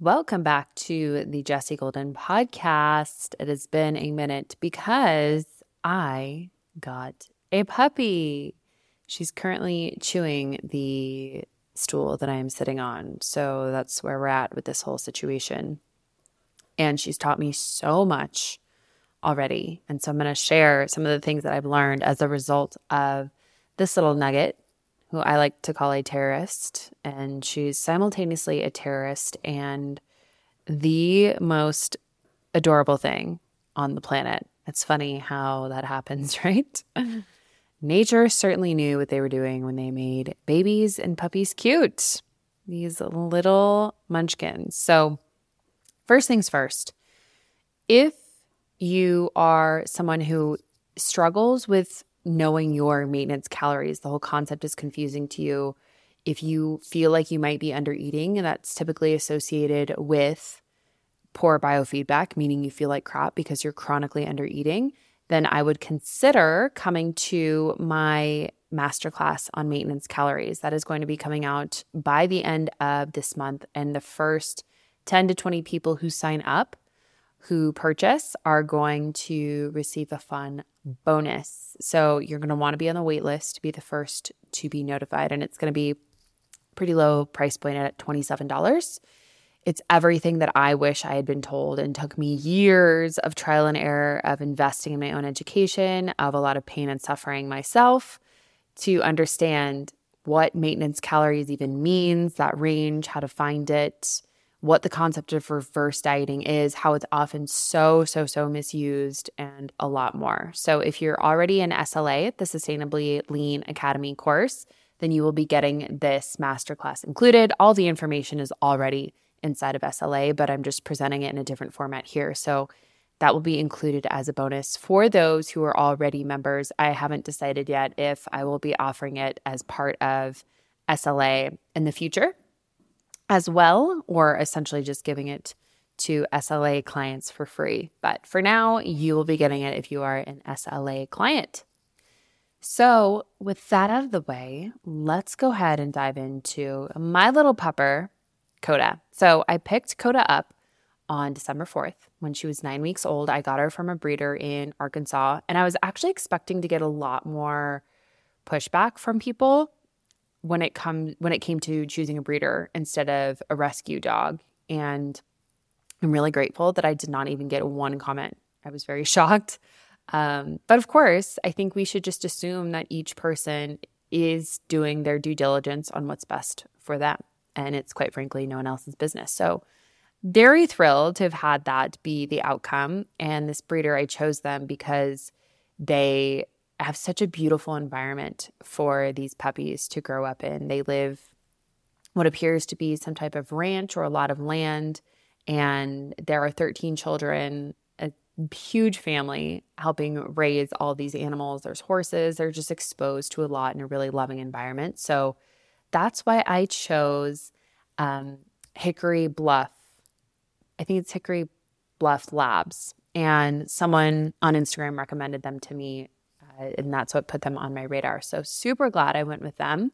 Welcome back to the Jessie Golden podcast. It has been a minute because I got a puppy. She's currently chewing the stool that I am sitting on. So that's where we're at with this whole situation. And she's taught me so much already. And so I'm going to share some of the things that I've learned as a result of this little nugget who I like to call a terrorist, and she's simultaneously a terrorist and the most adorable thing on the planet. It's funny how that happens, right? Nature certainly knew what they were doing when they made babies and puppies cute. These little munchkins. So, first things first, if you are someone who struggles with knowing your maintenance calories. The whole concept is confusing to you. If you feel like you might be under eating, that's typically associated with poor biofeedback, meaning you feel like crap because you're chronically under eating, then I would consider coming to my masterclass on maintenance calories. That is going to be coming out by the end of this month. And the first 10 to 20 people who sign up who purchase are going to receive a fun bonus. So you're going to want to be on the wait list to be the first to be notified. And it's going to be pretty low price point at $27. It's everything that I wish I had been told and took me years of trial and error of investing in my own education, of a lot of pain and suffering myself to understand what maintenance calories even means, that range, how to find it, what the concept of reverse dieting is, how it's often so, so, so misused, and a lot more. So, if you're already in SLA, the Sustainably Lean Academy course, then you will be getting this masterclass included. All the information is already inside of SLA, but I'm just presenting it in a different format here. So, that will be included as a bonus for those who are already members. I haven't decided yet if I will be offering it as part of SLA in the future as well, or essentially just giving it to SLA clients for free. But for now, you will be getting it if you are an SLA client. So, with that out of the way, let's go ahead and dive into my little pupper, Koda. So, I picked Koda up on December 4th when she was nine weeks old. I got her from a breeder in Arkansas, and I was actually expecting to get a lot more pushback from people when it come when it came to choosing a breeder instead of a rescue dog. And i'm really grateful that i did not even get one comment. I was very shocked. Um, but of course i think we should just assume that each person is doing their due diligence on what's best for them. And it's quite frankly no one else's business. So very thrilled to have had that be the outcome. And this breeder i chose them because they have such a beautiful environment for these puppies to grow up in. They live what appears to be some type of ranch or a lot of land, and there are 13 children, a huge family helping raise all these animals. There's horses, they're just exposed to a lot in a really loving environment. So that's why I chose um, Hickory Bluff. I think it's Hickory Bluff Labs. And someone on Instagram recommended them to me Uh, and that's what put them on my radar. So, super glad I went with them.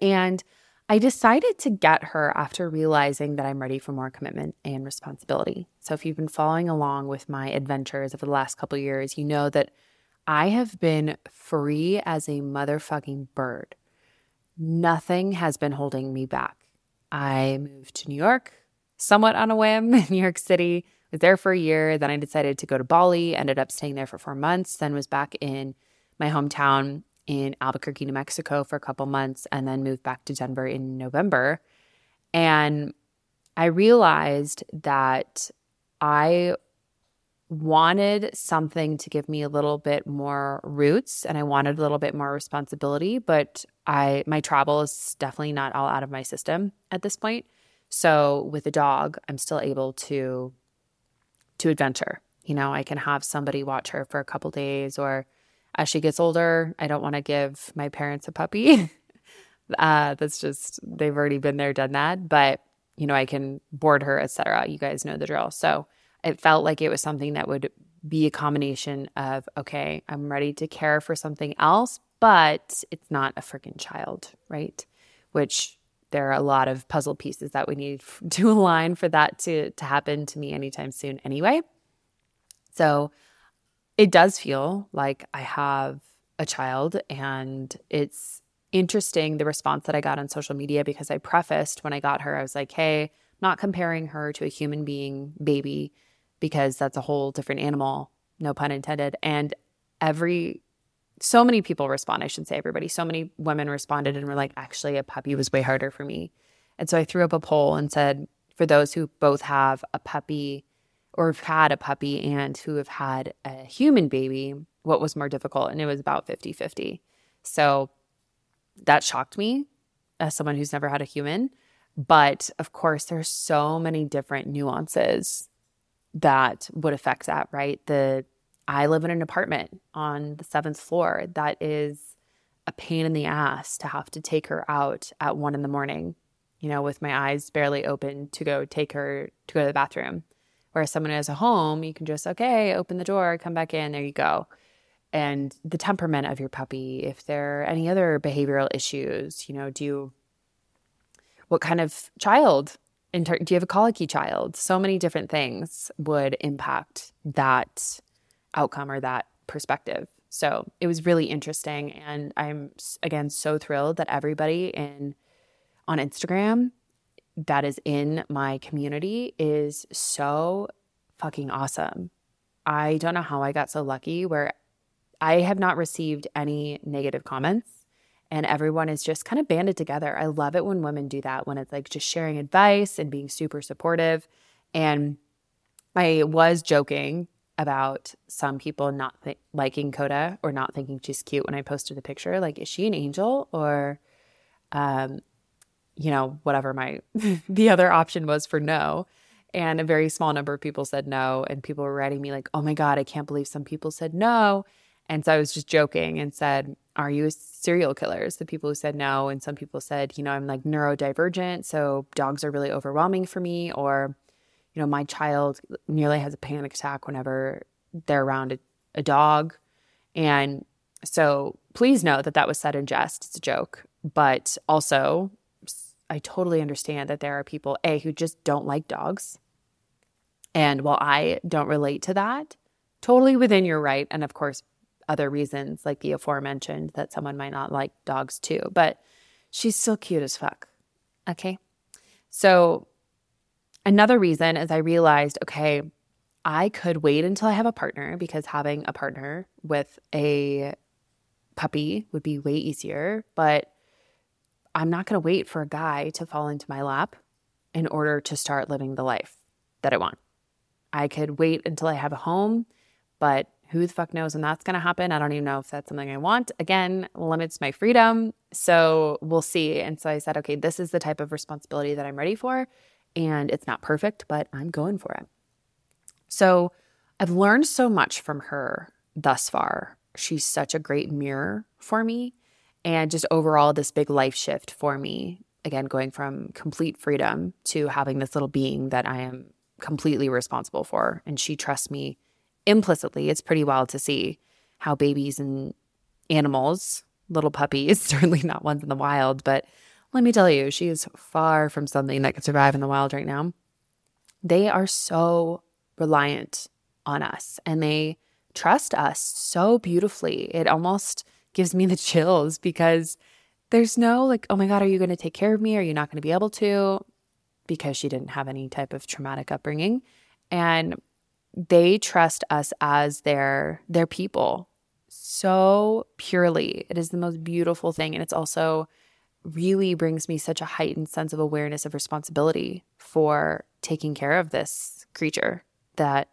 And I decided to get her after realizing that I'm ready for more commitment and responsibility. So, if you've been following along with my adventures over the last couple years, you know that I have been free as a motherfucking bird. Nothing has been holding me back. I moved to New York somewhat on a whim in New York City was there for a year. Then I decided to go to Bali, ended up staying there for four months, then was back in my hometown in Albuquerque, New Mexico for a couple months, and then moved back to Denver in November. And I realized that I wanted something to give me a little bit more roots and I wanted a little bit more responsibility, but I my travel is definitely not all out of my system at this point. So with a dog, I'm still able to to adventure. You know, I can have somebody watch her for a couple days, or as she gets older, I don't want to give my parents a puppy. uh, that's just they've already been there, done that. But you know, I can board her, etc. You guys know the drill. So it felt like it was something that would be a combination of okay, I'm ready to care for something else, but it's not a freaking child, right? Which there are a lot of puzzle pieces that we need to align for that to to happen to me anytime soon anyway. So it does feel like I have a child and it's interesting the response that I got on social media because I prefaced when I got her I was like, "Hey, not comparing her to a human being baby because that's a whole different animal, no pun intended." And every so many people respond. I should say everybody. So many women responded and were like, actually, a puppy was way harder for me. And so I threw up a poll and said, for those who both have a puppy or have had a puppy and who have had a human baby, what was more difficult? And it was about 50 50. So that shocked me as someone who's never had a human. But of course, there's so many different nuances that would affect that, right? The I live in an apartment on the seventh floor. That is a pain in the ass to have to take her out at one in the morning, you know, with my eyes barely open to go take her to go to the bathroom. Whereas someone who has a home, you can just, okay, open the door, come back in, there you go. And the temperament of your puppy, if there are any other behavioral issues, you know, do you, what kind of child do you have a colicky child? So many different things would impact that outcome or that perspective. So it was really interesting. And I'm, again, so thrilled that everybody in on Instagram that is in my community is so fucking awesome. I don't know how I got so lucky where I have not received any negative comments and everyone is just kind of banded together. I love it when women do that, when it's like just sharing advice and being super supportive. And I was joking about some people not th- liking Koda or not thinking she's cute when I posted a picture. Like, is she an angel or, um, you know, whatever my the other option was for no. And a very small number of people said no, and people were writing me like, "Oh my god, I can't believe some people said no." And so I was just joking and said, "Are you serial killers?" The people who said no, and some people said, "You know, I'm like neurodivergent, so dogs are really overwhelming for me," or you know, my child nearly has a panic attack whenever they're around a, a dog. And so please know that that was said in jest. It's a joke. But also, I totally understand that there are people, A, who just don't like dogs. And while I don't relate to that, totally within your right. And of course, other reasons like the aforementioned that someone might not like dogs too. But she's still cute as fuck. Okay. So Another reason is I realized, okay, I could wait until I have a partner because having a partner with a puppy would be way easier. But I'm not going to wait for a guy to fall into my lap in order to start living the life that I want. I could wait until I have a home, but who the fuck knows when that's going to happen? I don't even know if that's something I want. Again, limits my freedom. So we'll see. And so I said, okay, this is the type of responsibility that I'm ready for and it's not perfect, but I'm going for it. So I've learned so much from her thus far. She's such a great mirror for me, and just overall, this big life shift for me. Again, going from complete freedom to having this little being that I am completely responsible for. And she trusts me implicitly. It's pretty wild to see how babies and animals, little puppies, certainly not ones in the wild, but let me tell you, she is far from something that could survive in the wild right now. They are so reliant on us and they trust us so beautifully. It almost gives me the chills because there's no like, oh my God, are you going to take care of me? Are you not going to be able to? Because she didn't have any type of traumatic upbringing. And they trust us as their their people so purely. It is the most beautiful thing. And it's also really brings me such a heightened sense of awareness of responsibility for taking care of this creature that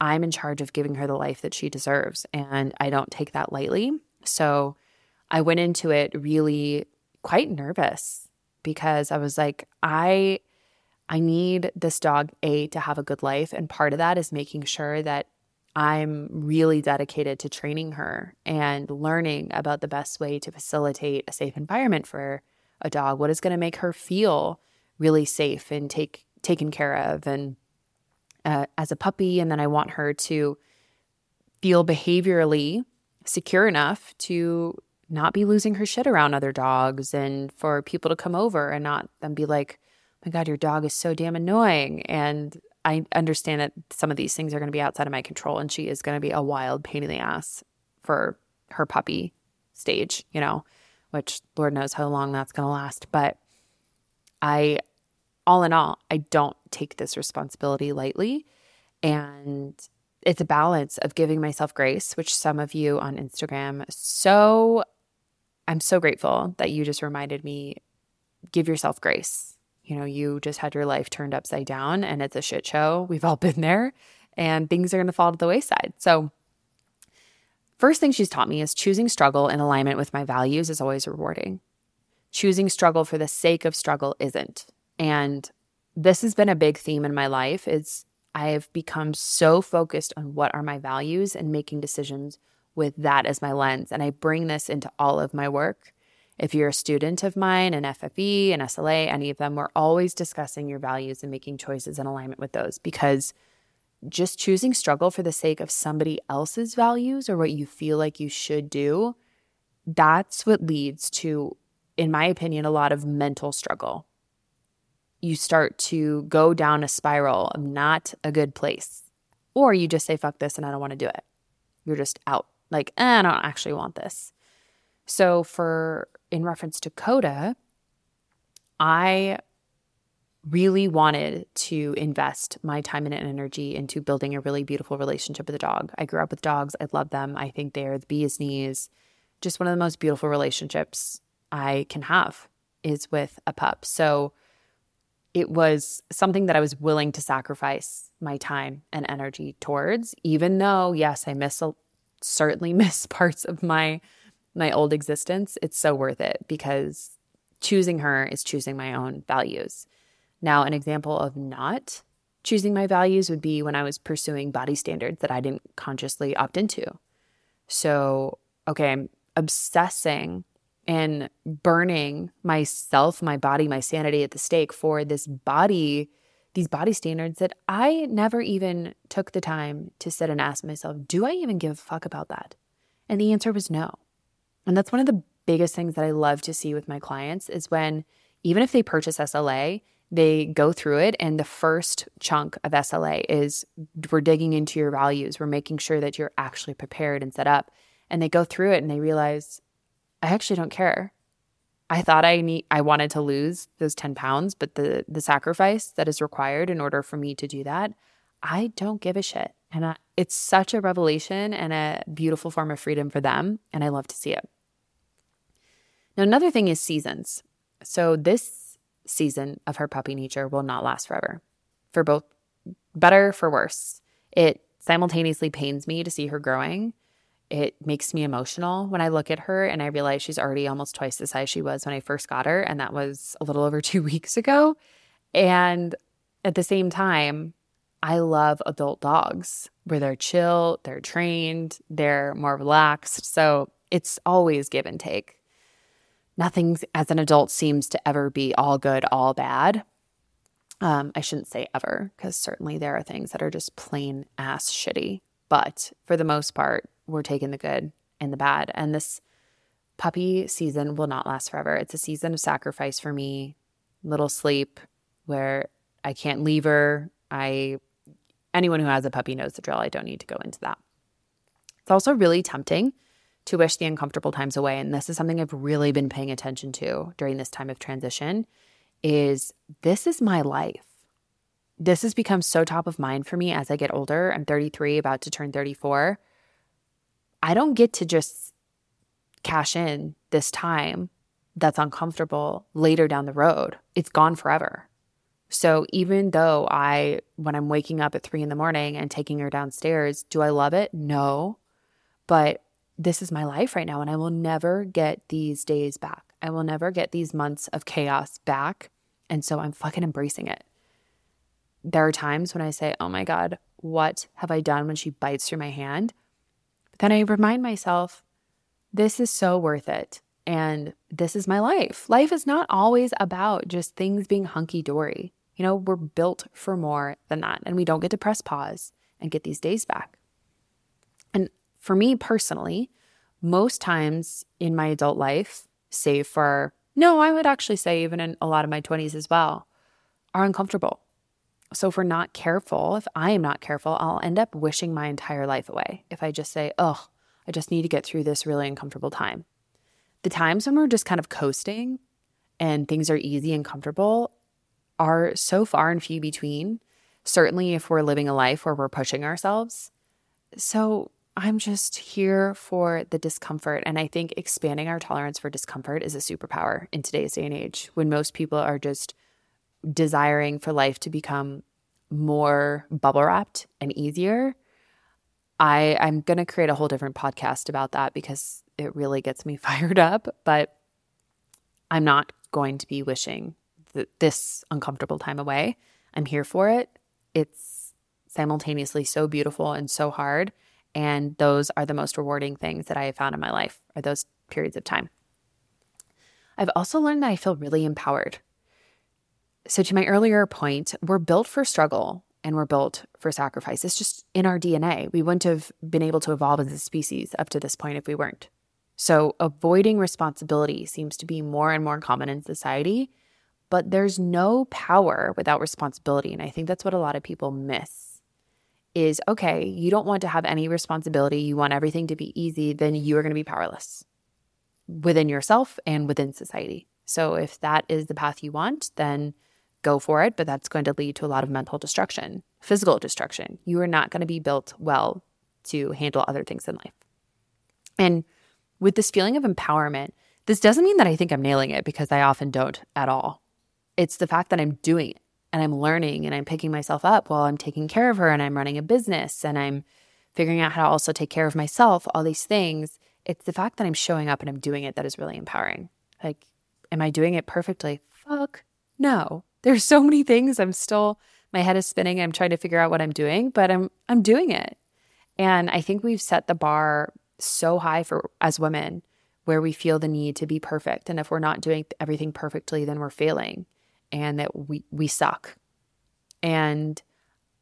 I'm in charge of giving her the life that she deserves. And I don't take that lightly. So I went into it really quite nervous because I was like, I I need this dog A to have a good life. And part of that is making sure that I'm really dedicated to training her and learning about the best way to facilitate a safe environment for a dog. What is going to make her feel really safe and take taken care of and uh, as a puppy and then I want her to feel behaviorally secure enough to not be losing her shit around other dogs and for people to come over and not them be like, my God, your dog is so damn annoying. And I understand that some of these things are going to be outside of my control and she is going to be a wild pain in the ass for her puppy stage, you know, which Lord knows how long that's going to last. But I, all in all, I don't take this responsibility lightly. And it's a balance of giving myself grace, which some of you on Instagram so I'm so grateful that you just reminded me give yourself grace. You know, you just had your life turned upside down and it's a shit show. We've all been there and things are going to fall to the wayside. So First thing she's taught me is choosing struggle in alignment with my values is always rewarding. Choosing struggle for the sake of struggle isn't. And this has been a big theme in my life is I have become so focused on what are my values and making decisions with that as my lens. And I bring this into all of my work. If you're a student of mine, an FFE, an SLA, any of them, we're always discussing your values and making choices in alignment with those because just choosing struggle for the sake of somebody else's values or what you feel like you should do, that's what leads to, in my opinion, a lot of mental struggle. You start to go down a spiral of not a good place. Or you just say, fuck this and I don't want to do it. You're just out. Like, eh, I don't actually want this. So, for in reference to Koda, I really wanted to invest my time and energy into building a really beautiful relationship with a dog. I grew up with dogs. I love them. I think they're the bee's knees. Just one of the most beautiful relationships I can have is with a pup. So it was something that I was willing to sacrifice my time and energy towards, even though, yes, I miss a, certainly miss parts of my my old existence. It's so worth it because choosing her is choosing my own values. Now, an example of not choosing my values would be when I was pursuing body standards that I didn't consciously opt into. So, okay, I'm obsessing and burning myself, my body, my sanity at the stake for this body, these body standards that I never even took the time to sit and ask myself, do I even give a fuck about that? And the answer was no. And that's one of the biggest things that I love to see with my clients is when even if they purchase SLA, they go through it and the first chunk of SLA is we're digging into your values. We're making sure that you're actually prepared and set up. And they go through it and they realize I actually don't care. I thought I need I wanted to lose those 10 pounds, but the the sacrifice that is required in order for me to do that, I don't give a shit. And I, it's such a revelation and a beautiful form of freedom for them, and I love to see it. Now another thing is seasons. So this season of her puppy nature will not last forever. For both better, for worse. It simultaneously pains me to see her growing. It makes me emotional when I look at her and I realize she's already almost twice the size she was when I first got her. And that was a little over two weeks ago. And at the same time, I love adult dogs where they're chill, they're trained, they're more relaxed. So it's always give and take nothing as an adult seems to ever be all good, all bad. Um, I shouldn't say ever, because certainly there are things that are just plain ass shitty. But for the most part, we're taking the good and the bad. And this puppy season will not last forever. It's a season of sacrifice for me, little sleep, where I can't leave her. I anyone who has a puppy knows the drill. I don't need to go into that. It's also really tempting to wish the uncomfortable times away and this is something I've really been paying attention to during this time of transition is this is my life. This has become so top of mind for me as I get older. I'm 33 about to turn 34. I don't get to just cash in this time that's uncomfortable later down the road. It's gone forever. So even though I, when I'm waking up at three in the morning and taking her downstairs, do I love it? No. But this is my life right now, and I will never get these days back. I will never get these months of chaos back. And so I'm fucking embracing it. There are times when I say, oh my God, what have I done when she bites through my hand? But then I remind myself, this is so worth it. And this is my life. Life is not always about just things being hunky dory. You know, we're built for more than that. And we don't get to press pause and get these days back. For me personally, most times in my adult life, save for, no, I would actually say even in a lot of my 20s as well, are uncomfortable. So if we're not careful, if I am not careful, I'll end up wishing my entire life away if I just say, oh, I just need to get through this really uncomfortable time. The times when we're just kind of coasting and things are easy and comfortable are so far and few between, certainly if we're living a life where we're pushing ourselves. So I'm just here for the discomfort. And I think expanding our tolerance for discomfort is a superpower in today's day and age when most people are just desiring for life to become more bubble wrapped and easier. I, I'm going to create a whole different podcast about that because it really gets me fired up. But I'm not going to be wishing th- this uncomfortable time away. I'm here for it. It's simultaneously so beautiful and so hard. And those are the most rewarding things that I have found in my life, are those periods of time. I've also learned that I feel really empowered. So, to my earlier point, we're built for struggle and we're built for sacrifice. It's just in our DNA. We wouldn't have been able to evolve as a species up to this point if we weren't. So, avoiding responsibility seems to be more and more common in society, but there's no power without responsibility. And I think that's what a lot of people miss is okay, you don't want to have any responsibility, you want everything to be easy, then you are going to be powerless within yourself and within society. So if that is the path you want, then go for it, but that's going to lead to a lot of mental destruction, physical destruction. You are not going to be built well to handle other things in life. And with this feeling of empowerment, this doesn't mean that I think I'm nailing it because I often don't at all. It's the fact that I'm doing it and I'm learning and I'm picking myself up while I'm taking care of her and I'm running a business and I'm figuring out how to also take care of myself, all these things. It's the fact that I'm showing up and I'm doing it that is really empowering. Like, am I doing it perfectly? Fuck no. There's so many things I'm still my head is spinning. I'm trying to figure out what I'm doing, but I'm I'm doing it. And I think we've set the bar so high for as women where we feel the need to be perfect. And if we're not doing everything perfectly, then we're failing and that we we suck. And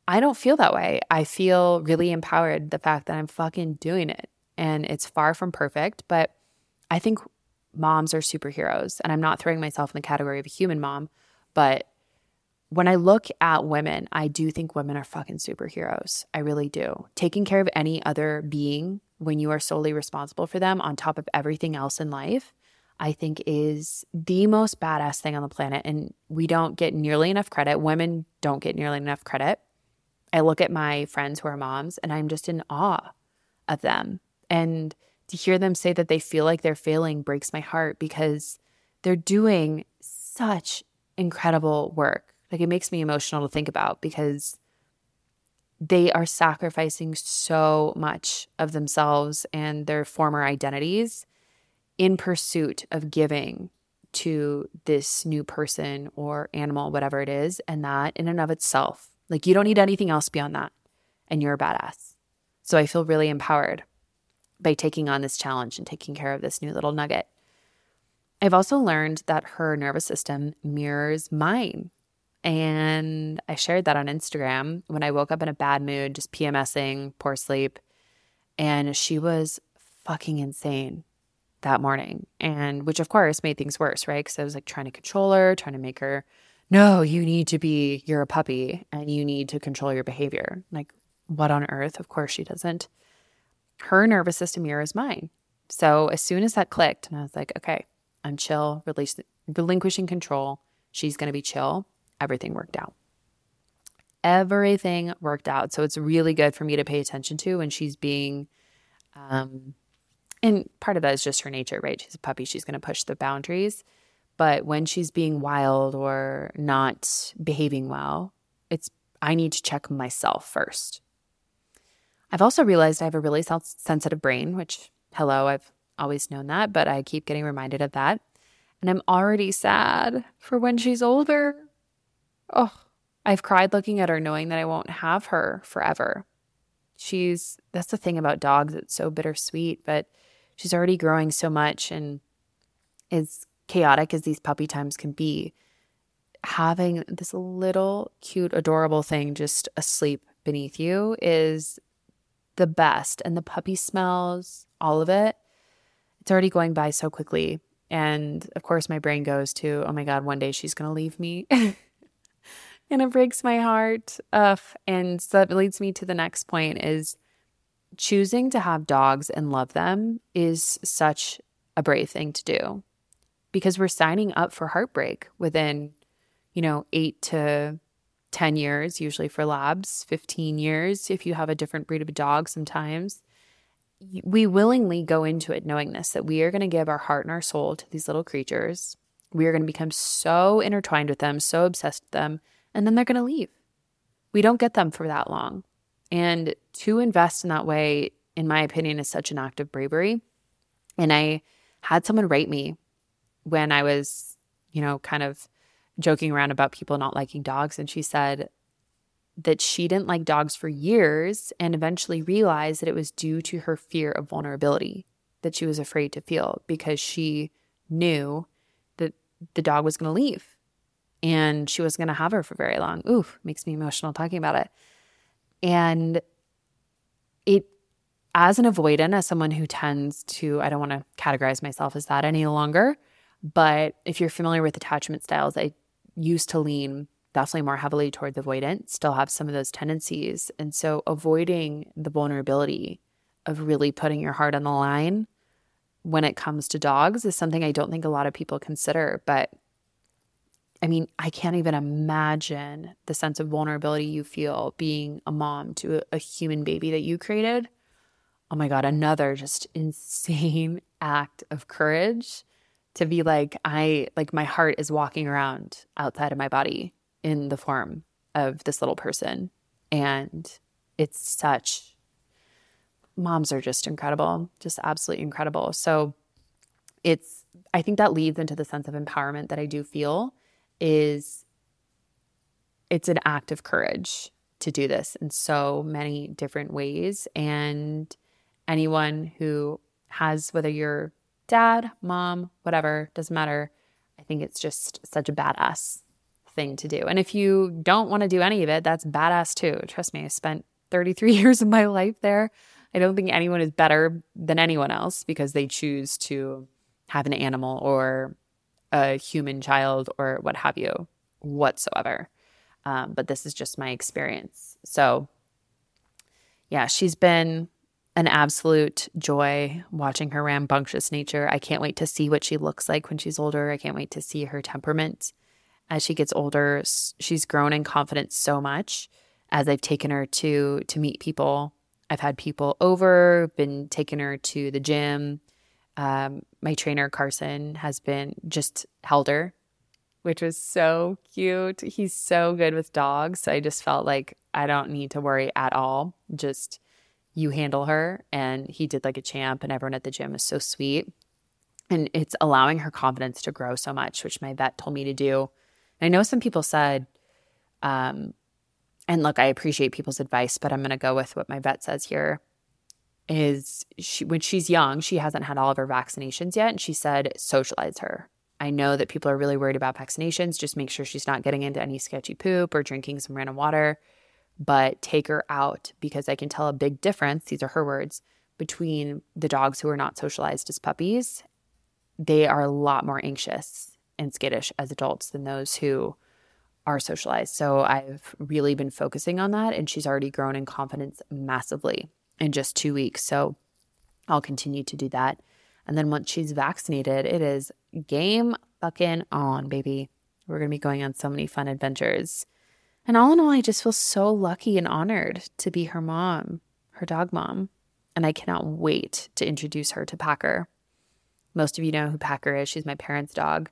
I don't feel that way. I feel really empowered the fact that I'm fucking doing it. And it's far from perfect, but I think moms are superheroes. And I'm not throwing myself in the category of a human mom, but when I look at women, I do think women are fucking superheroes. I really do. Taking care of any other being when you are solely responsible for them on top of everything else in life I think is the most badass thing on the planet. And we don't get nearly enough credit. Women don't get nearly enough credit. I look at my friends who are moms and I'm just in awe of them. And to hear them say that they feel like they're failing breaks my heart because they're doing such incredible work. Like it makes me emotional to think about because they are sacrificing so much of themselves and their former identities in pursuit of giving to this new person or animal, whatever it is. And that in and of itself, like you don't need anything else beyond that. And you're a badass. So I feel really empowered by taking on this challenge and taking care of this new little nugget. I've also learned that her nervous system mirrors mine. And I shared that on Instagram when I woke up in a bad mood, just PMSing, poor sleep. And she was fucking insane that morning. And which, of course, made things worse, right? Because I was like trying to control her, trying to make her, no, you need to be, you're a puppy and you need to control your behavior. Like, what on earth? Of course, she doesn't. Her nervous system mirrors mine. So as soon as that clicked, and I was like, okay, I'm chill, release, relinquishing control. She's going to be chill. Everything worked out. Everything worked out. So it's really good for me to pay attention to when she's being um, and part of that is just her nature, right? She's a puppy, she's going to push the boundaries. But when she's being wild or not behaving well, it's I need to check myself first. I've also realized I have a really sensitive brain, which hello, I've always known that, but I keep getting reminded of that. And I'm already sad for when she's older. Oh, I've cried looking at her knowing that I won't have her forever. She's that's the thing about dogs, it's so bittersweet, but she's already growing so much and as chaotic as these puppy times can be having this little cute adorable thing just asleep beneath you is the best and the puppy smells all of it it's already going by so quickly. And of course, my brain goes to, oh my God, one day she's going to leave me. and it breaks my heart. Ugh. And so that leads me to the next point is choosing to have dogs and love them is such a brave thing to do because we're signing up for heartbreak within, you know, eight to 10 years, usually for labs, 15 years if you have a different breed of dog sometimes. We willingly go into it knowing this that we are going to give our heart and our soul to these little creatures. We are going to become so intertwined with them, so obsessed with them, and then they're going to leave. We don't get them for that long. And to invest in that way, in my opinion, is such an act of bravery. And I had someone write me when I was, you know, kind of joking around about people not liking dogs. And she said that she didn't like dogs for years and eventually realized that it was due to her fear of vulnerability that she was afraid to feel because she knew that the dog was going to leave and she was going to have her for very long. Oof, makes me emotional talking about it. And it, as an avoidant, as someone who tends to, I don't want to categorize myself as that any longer, but if you're familiar with attachment styles, I used to lean definitely more heavily towards avoidant, still have some of those tendencies. And so avoiding the vulnerability of really putting your heart on the line when it comes to dogs is something I don't think a lot of people consider. But I mean, I can't even imagine the sense of vulnerability you feel being a mom to a, a human baby that you created. Oh my God, another just insane act of courage to be like, I like my heart is walking around outside of my body in the form of this little person. And it's such, moms are just incredible, just absolutely incredible. So it's, I think that leads into the sense of empowerment that I do feel is it's an act of courage to do this in so many different ways. And anyone who has, whether you're dad, mom, whatever, doesn't matter. I think it's just such a badass thing to do. And if you don't want to do any of it, that's badass too. Trust me, I spent 33 years of my life there. I don't think anyone is better than anyone else because they choose to have an animal or a human child or what have you whatsoever. Um, but this is just my experience. So, yeah, she's been an absolute joy watching her rambunctious nature. I can't wait to see what she looks like when she's older. I can't wait to see her temperament as she gets older. She's grown in confidence so much as I've taken her to to meet people. I've had people over, been taking her to the gym, um, my trainer Carson has been just held her, which was so cute. He's so good with dogs. So I just felt like I don't need to worry at all. Just you handle her. And he did like a champ, and everyone at the gym is so sweet. And it's allowing her confidence to grow so much, which my vet told me to do. And I know some people said, um, and look, I appreciate people's advice, but I'm going to go with what my vet says here is she when she's young, she hasn't had all of her vaccinations yet. And she said, socialize her. I know that people are really worried about vaccinations. Just make sure she's not getting into any sketchy poop or drinking some random water, but take her out because I can tell a big difference. These are her words between the dogs who are not socialized as puppies. They are a lot more anxious and skittish as adults than those who are socialized. So I've really been focusing on that, and she's already grown in confidence massively in just two weeks. So I'll continue to do that. And then once she's vaccinated, it is game fucking on, baby. We're going to be going on so many fun adventures. And all in all, I just feel so lucky and honored to be her mom, her dog mom. And I cannot wait to introduce her to Packer. Most of you know who Packer is. She's my parents' dog,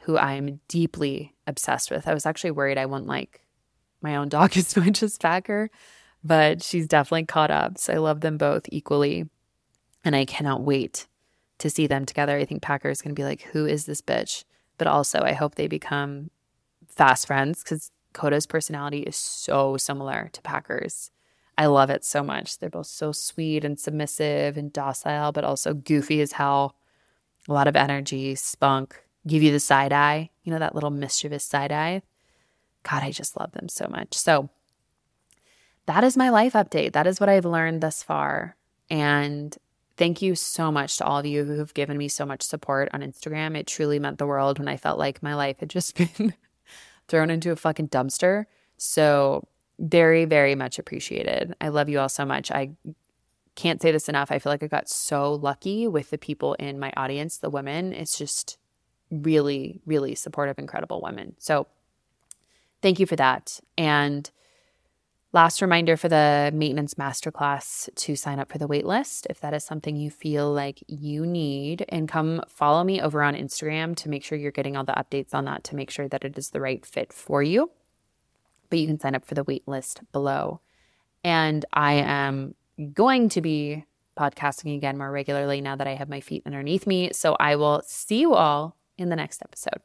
who I'm deeply obsessed with. I was actually worried I wouldn't like my own dog as much as Packer but she's definitely caught up. So I love them both equally. And I cannot wait to see them together. I think Packer is going to be like, who is this bitch? But also, I hope they become fast friends because Koda's personality is so similar to Packer's. I love it so much. They're both so sweet and submissive and docile, but also goofy as hell. A lot of energy, spunk, give you the side eye, you know, that little mischievous side eye. God, I just love them so much. So, that is my life update. That is what I've learned thus far. And thank you so much to all of you who have given me so much support on Instagram. It truly meant the world when I felt like my life had just been thrown into a fucking dumpster. So, very, very much appreciated. I love you all so much. I can't say this enough. I feel like I got so lucky with the people in my audience, the women. It's just really, really supportive, incredible women. So, thank you for that. And Last reminder for the maintenance masterclass to sign up for the waitlist if that is something you feel like you need. And come follow me over on Instagram to make sure you're getting all the updates on that to make sure that it is the right fit for you. But you can sign up for the waitlist below. And I am going to be podcasting again more regularly now that I have my feet underneath me. So I will see you all in the next episode.